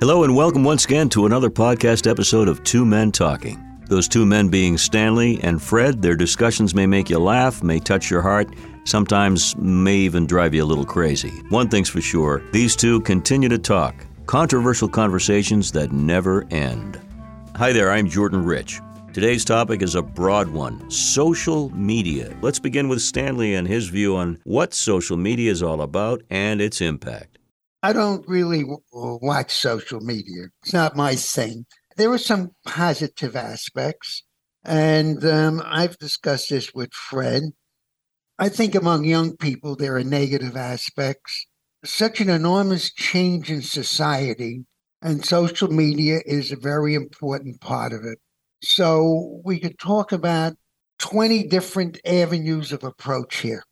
Hello, and welcome once again to another podcast episode of Two Men Talking. Those two men being Stanley and Fred, their discussions may make you laugh, may touch your heart, sometimes may even drive you a little crazy. One thing's for sure these two continue to talk, controversial conversations that never end. Hi there, I'm Jordan Rich. Today's topic is a broad one social media. Let's begin with Stanley and his view on what social media is all about and its impact. I don't really w- watch social media, it's not my thing. There are some positive aspects, and um, I've discussed this with Fred. I think among young people, there are negative aspects. Such an enormous change in society, and social media is a very important part of it. So we could talk about 20 different avenues of approach here.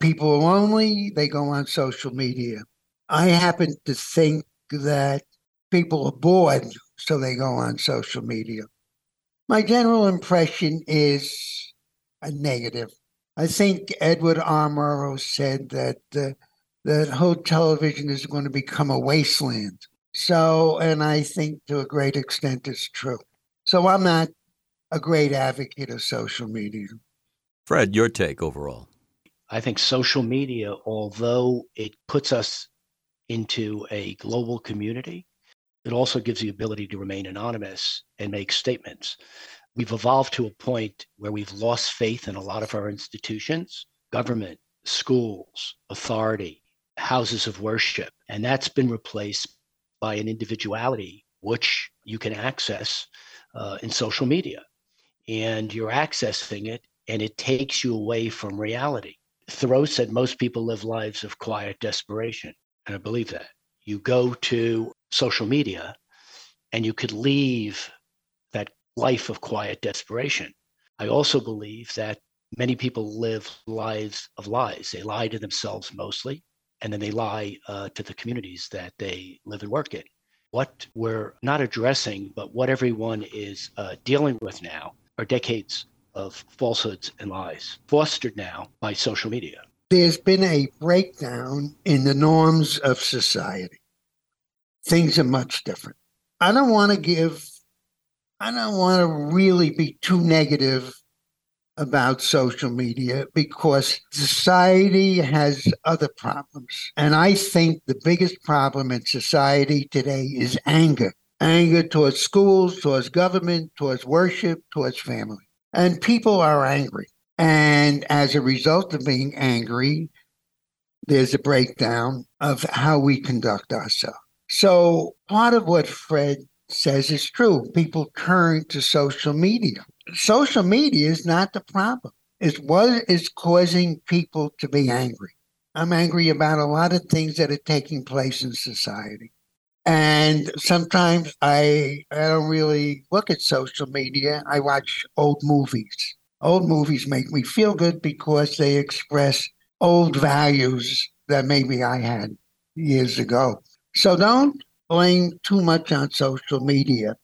People are lonely, they go on social media. I happen to think that people are bored, so they go on social media. My general impression is a negative. I think Edward R. Murrow said that uh, that whole television is going to become a wasteland. So, and I think to a great extent it's true. So I'm not a great advocate of social media. Fred, your take overall. I think social media, although it puts us into a global community, it also gives the ability to remain anonymous and make statements. We've evolved to a point where we've lost faith in a lot of our institutions, government, schools, authority, houses of worship, and that's been replaced by an individuality which you can access uh, in social media. And you're accessing it, and it takes you away from reality. Thoreau said most people live lives of quiet desperation. And I believe that. You go to social media and you could leave that life of quiet desperation. I also believe that many people live lives of lies. They lie to themselves mostly, and then they lie uh, to the communities that they live and work in. What we're not addressing, but what everyone is uh, dealing with now, are decades of falsehoods and lies, fostered now by social media there's been a breakdown in the norms of society. Things are much different. I don't want to give, I don't want to really be too negative about social media because society has other problems. And I think the biggest problem in society today is anger anger towards schools, towards government, towards worship, towards family. And people are angry. And as a result of being angry, there's a breakdown of how we conduct ourselves. So part of what Fred says is true. People turn to social media. Social media is not the problem. It's what is causing people to be angry. I'm angry about a lot of things that are taking place in society. And sometimes I I don't really look at social media. I watch old movies. Old movies make me feel good because they express old values that maybe I had years ago. So don't blame too much on social media.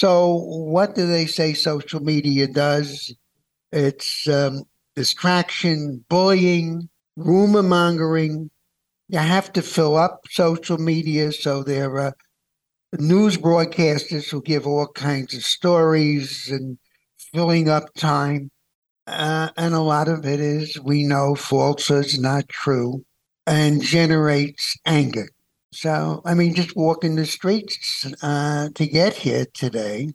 So, what do they say social media does? It's um, distraction, bullying, rumor mongering. You have to fill up social media. So, there are news broadcasters who give all kinds of stories and filling up time. Uh, and a lot of it is, we know, falsehoods, not true, and generates anger. So, I mean, just walking the streets uh, to get here today,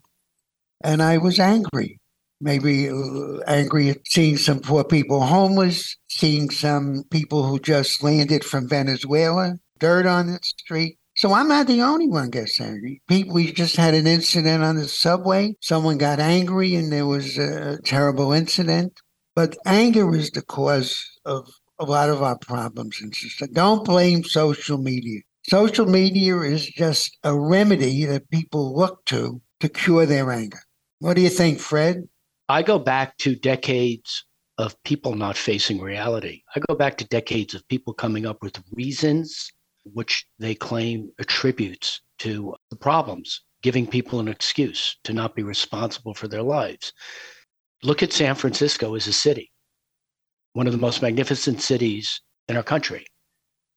and I was angry. Maybe uh, angry at seeing some poor people homeless, seeing some people who just landed from Venezuela, dirt on the street. So I'm not the only one gets angry. People, we just had an incident on the subway. Someone got angry and there was a terrible incident. But anger is the cause of a lot of our problems in society. Don't blame social media. Social media is just a remedy that people look to to cure their anger. What do you think, Fred? I go back to decades of people not facing reality. I go back to decades of people coming up with reasons which they claim attributes to the problems, giving people an excuse to not be responsible for their lives. Look at San Francisco as a city, one of the most magnificent cities in our country.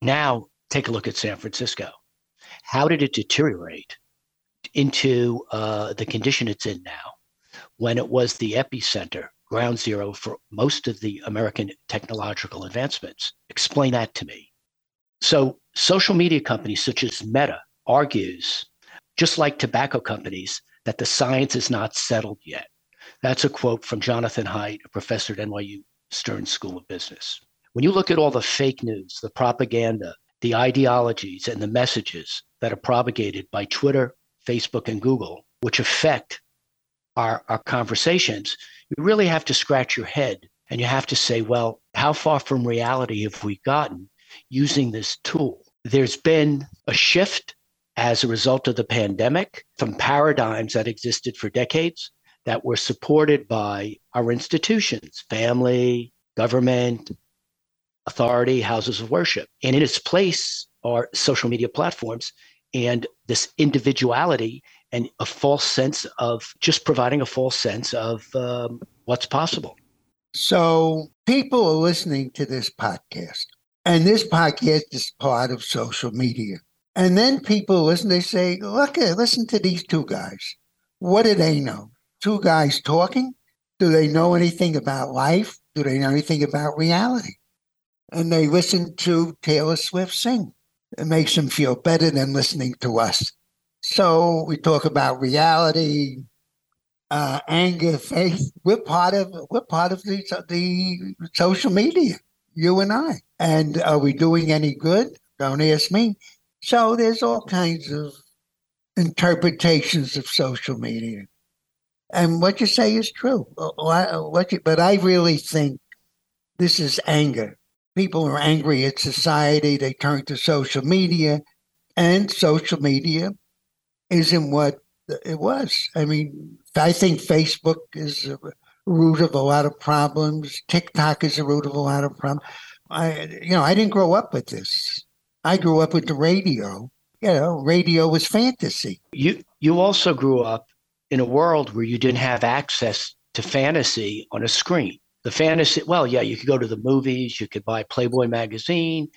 Now, take a look at San Francisco. How did it deteriorate into uh, the condition it's in now when it was the epicenter, ground zero for most of the American technological advancements? Explain that to me. So, social media companies such as Meta argues, just like tobacco companies, that the science is not settled yet. That's a quote from Jonathan Haidt, a professor at NYU Stern School of Business. When you look at all the fake news, the propaganda, the ideologies, and the messages that are propagated by Twitter, Facebook, and Google, which affect our, our conversations, you really have to scratch your head and you have to say, well, how far from reality have we gotten using this tool? There's been a shift as a result of the pandemic from paradigms that existed for decades that were supported by our institutions, family, government, authority, houses of worship. And in its place are social media platforms and this individuality and a false sense of just providing a false sense of um, what's possible. So people are listening to this podcast, and this podcast is part of social media. And then people listen, they say, look, at listen to these two guys. What do they know? Two guys talking? Do they know anything about life? Do they know anything about reality? And they listen to Taylor Swift sing. It makes them feel better than listening to us. So we talk about reality, uh, anger, faith. We're part of we're part of the the social media. You and I. And are we doing any good? Don't ask me. So there's all kinds of interpretations of social media. And what you say is true. What you, but I really think this is anger. People are angry at society. They turn to social media, and social media isn't what it was. I mean, I think Facebook is a root of a lot of problems. TikTok is a root of a lot of problems. I, you know, I didn't grow up with this. I grew up with the radio. You know, radio was fantasy. You you also grew up in a world where you didn't have access to fantasy on a screen. The fantasy, well, yeah, you could go to the movies, you could buy Playboy magazine,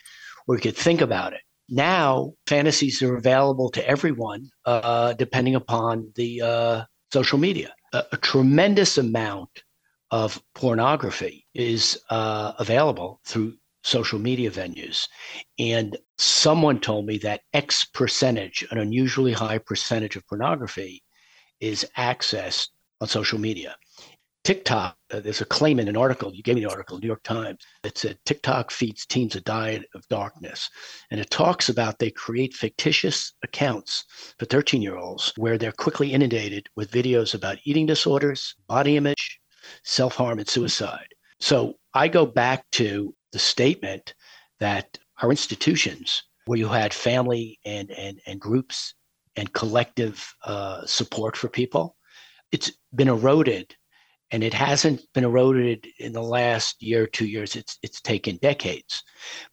or you could think about it. Now, fantasies are available to everyone, uh, depending upon the uh, social media. A, a, tremendous amount of pornography is uh, available through social media venues. And someone told me that X percentage, an unusually high percentage of pornography, is accessed on social media. TikTok, uh, there's a claim in an article, you gave me the article, New York Times, that said TikTok feeds teens a diet of darkness. And it talks about they create fictitious accounts for 13 year olds where they're quickly inundated with videos about eating disorders, body image, self harm, and suicide. So I go back to the statement that our institutions, where you had family and, and, and groups and collective uh, support for people, it's been eroded and it hasn't been eroded in the last year or two years. It's it's taken decades.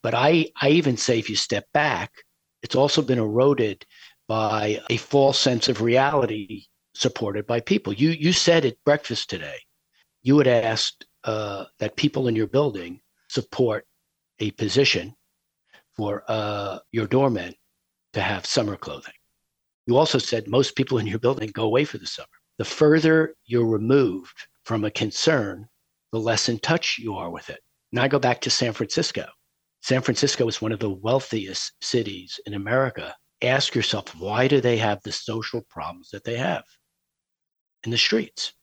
But i i even say if you step back it's also been eroded by a false sense of reality supported by people. You you said at breakfast today you had asked uh, that people in your building support a position for uh, your doorman to have summer clothing. You also said most people in your building go away for the summer. The further you're removed from a concern, the less in touch you are with it. Now I go back to San Francisco. San Francisco is one of the wealthiest cities in America. Ask yourself, why do they have the social problems that they have in the streets?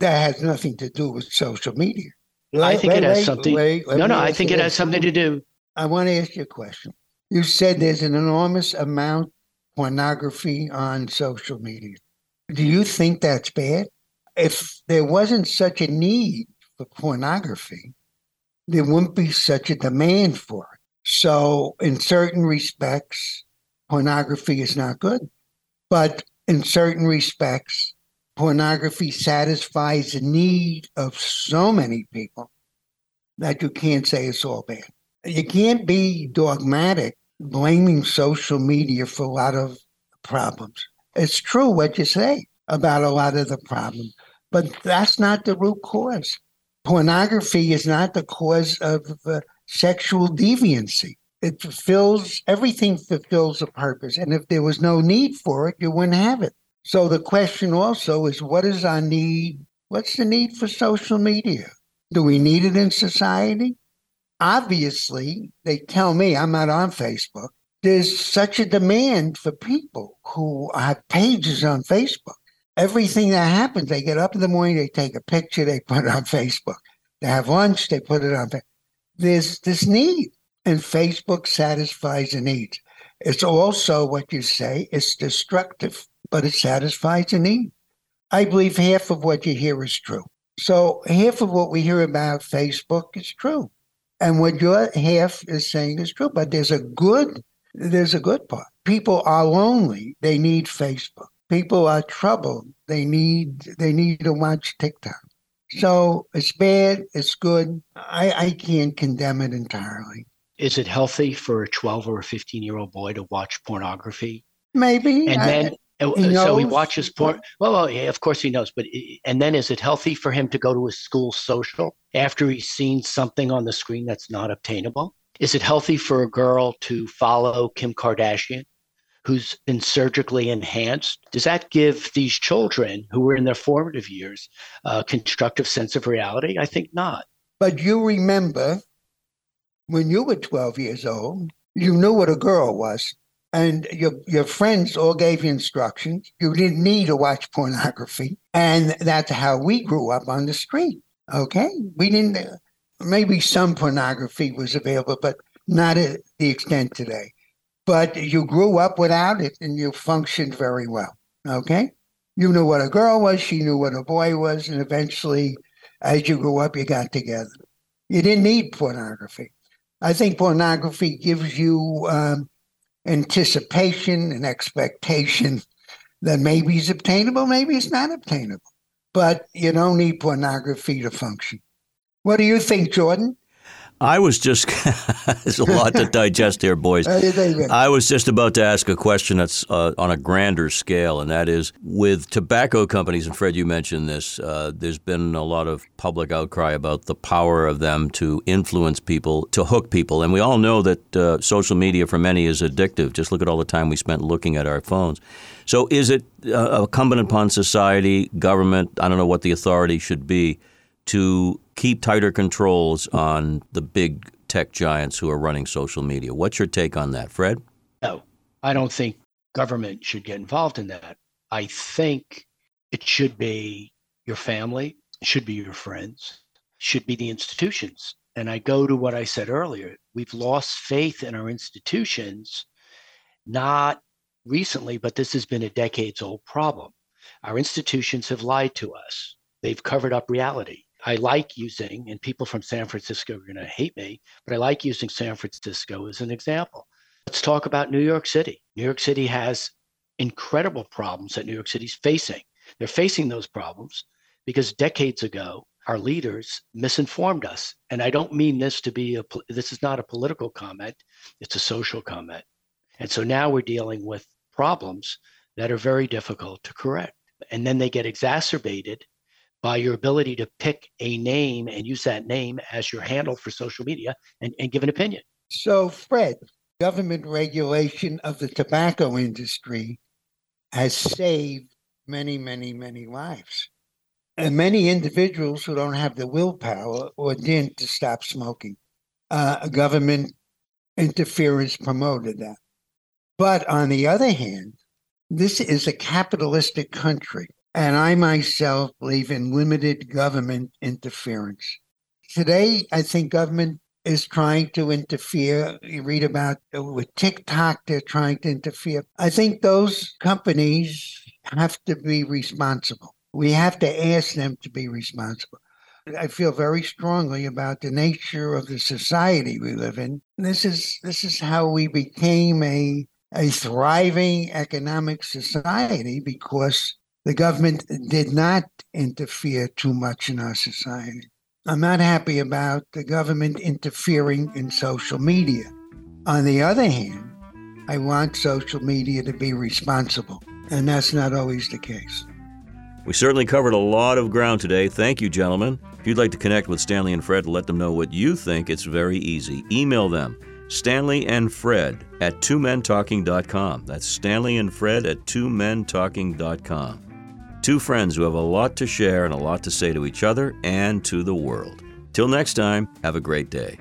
That has nothing to do with social media. I think wait, it has something. No, no, I think it has something to do. I want to ask you a question. You said there's an enormous amount pornography on social media. Do you think that's bad? If there wasn't such a need for pornography, there wouldn't be such a demand for it. So, in certain respects, pornography is not good. But in certain respects, pornography satisfies the need of so many people that you can't say it's all bad. You can't be dogmatic blaming social media for a lot of problems. It's true what you say about a lot of the problems. But that's not the root cause. Pornography is not the cause of uh, sexual deviancy. It fulfills everything fulfills a purpose. And if there was no need for it, you wouldn't have it. So the question also is what is our need? What's the need for social media? Do we need it in society? Obviously, they tell me I'm not on Facebook. There's such a demand for people who have pages on Facebook. Everything that happens, they get up in the morning, they take a picture, they put it on Facebook. They have lunch, they put it on. There's this need, and Facebook satisfies the needs. It's also what you say, it's destructive, but it satisfies a need. I believe half of what you hear is true. So half of what we hear about Facebook is true. And what your half is saying is true. But there's a good, there's a good part. People are lonely. They need Facebook. People are troubled. They need they need to watch TikTok. So it's bad, it's good. I, I can't condemn it entirely. Is it healthy for a 12 or a 15 year old boy to watch pornography? Maybe. And I- then, uh, he so he watches porn. Well, well, yeah, of course he knows. But and then, is it healthy for him to go to a school social after he's seen something on the screen that's not obtainable? Is it healthy for a girl to follow Kim Kardashian, who's been surgically enhanced? Does that give these children who were in their formative years a constructive sense of reality? I think not. But you remember when you were 12 years old, you knew what a girl was. And your, your friends all gave you instructions. You didn't need to watch pornography. And that's how we grew up on the street. Okay. We didn't, maybe some pornography was available, but not at the extent today. But you grew up without it and you functioned very well. Okay. You knew what a girl was, she knew what a boy was. And eventually, as you grew up, you got together. You didn't need pornography. I think pornography gives you um, anticipation and expectation that maybe it's obtainable, maybe it's not obtainable. But you don't need pornography to function. What do you think, Jordan? I was just, there's a lot to digest here, boys. What do you think? I was just about to ask a question that's uh, on a grander scale, and that is with tobacco companies, and Fred, you mentioned this, uh, there's been a lot of public outcry about the power of them to influence people, to hook people. And we all know that uh, social media for many is addictive. Just look at all the time we spent looking at our phones. So is it uh, incumbent upon society, government, I don't know what the authority should be, to keep tighter controls on the big tech giants who are running social media? What's your take on that, Fred? No, I don't think government should get involved in that. I think it should be your family, should be your friends, should be the institutions. And I go to what I said earlier. We've lost faith in our institutions, not recently, but this has been a decades old problem. Our institutions have lied to us, they've covered up reality. I like using, and people from San Francisco are going to hate me, but I like using San Francisco as an example. Let's talk about New York City. New York City has incredible problems that New York City's facing. They're facing those problems because decades ago, our leaders misinformed us. And I don't mean this to be a, this is not a political comment, it's a social comment. And so now we're dealing with problems that are very difficult to correct. And then they get exacerbated by your ability to pick a name and use that name as your handle for social media and, and give an opinion. So, Fred, government regulation of the tobacco industry has saved many, many, many lives. And many individuals who don't have the willpower or didn't to stop smoking. Uh, government interference promoted that. But on the other hand, this is a capitalistic country, and I myself believe in limited government interference. Today, I think government is trying to interfere. You read about with TikTok, they're trying to interfere. I think those companies have to be responsible. We have to ask them to be responsible. I feel very strongly about the nature of the society we live in. This is this is how we became a a thriving economic society because the government did not interfere too much in our society. I'm not happy about the government interfering in social media. On the other hand, I want social media to be responsible, and that's not always the case. We certainly covered a lot of ground today. Thank you, gentlemen. If you'd like to connect with Stanley and Fred and let them know what you think, it's very easy. Email them Stanley and Fred at twomentalking.com. That's Stanley and Fred at twomentalking.com. Two friends who have a lot to share and a lot to say to each other and to the world. Till next time, have a great day.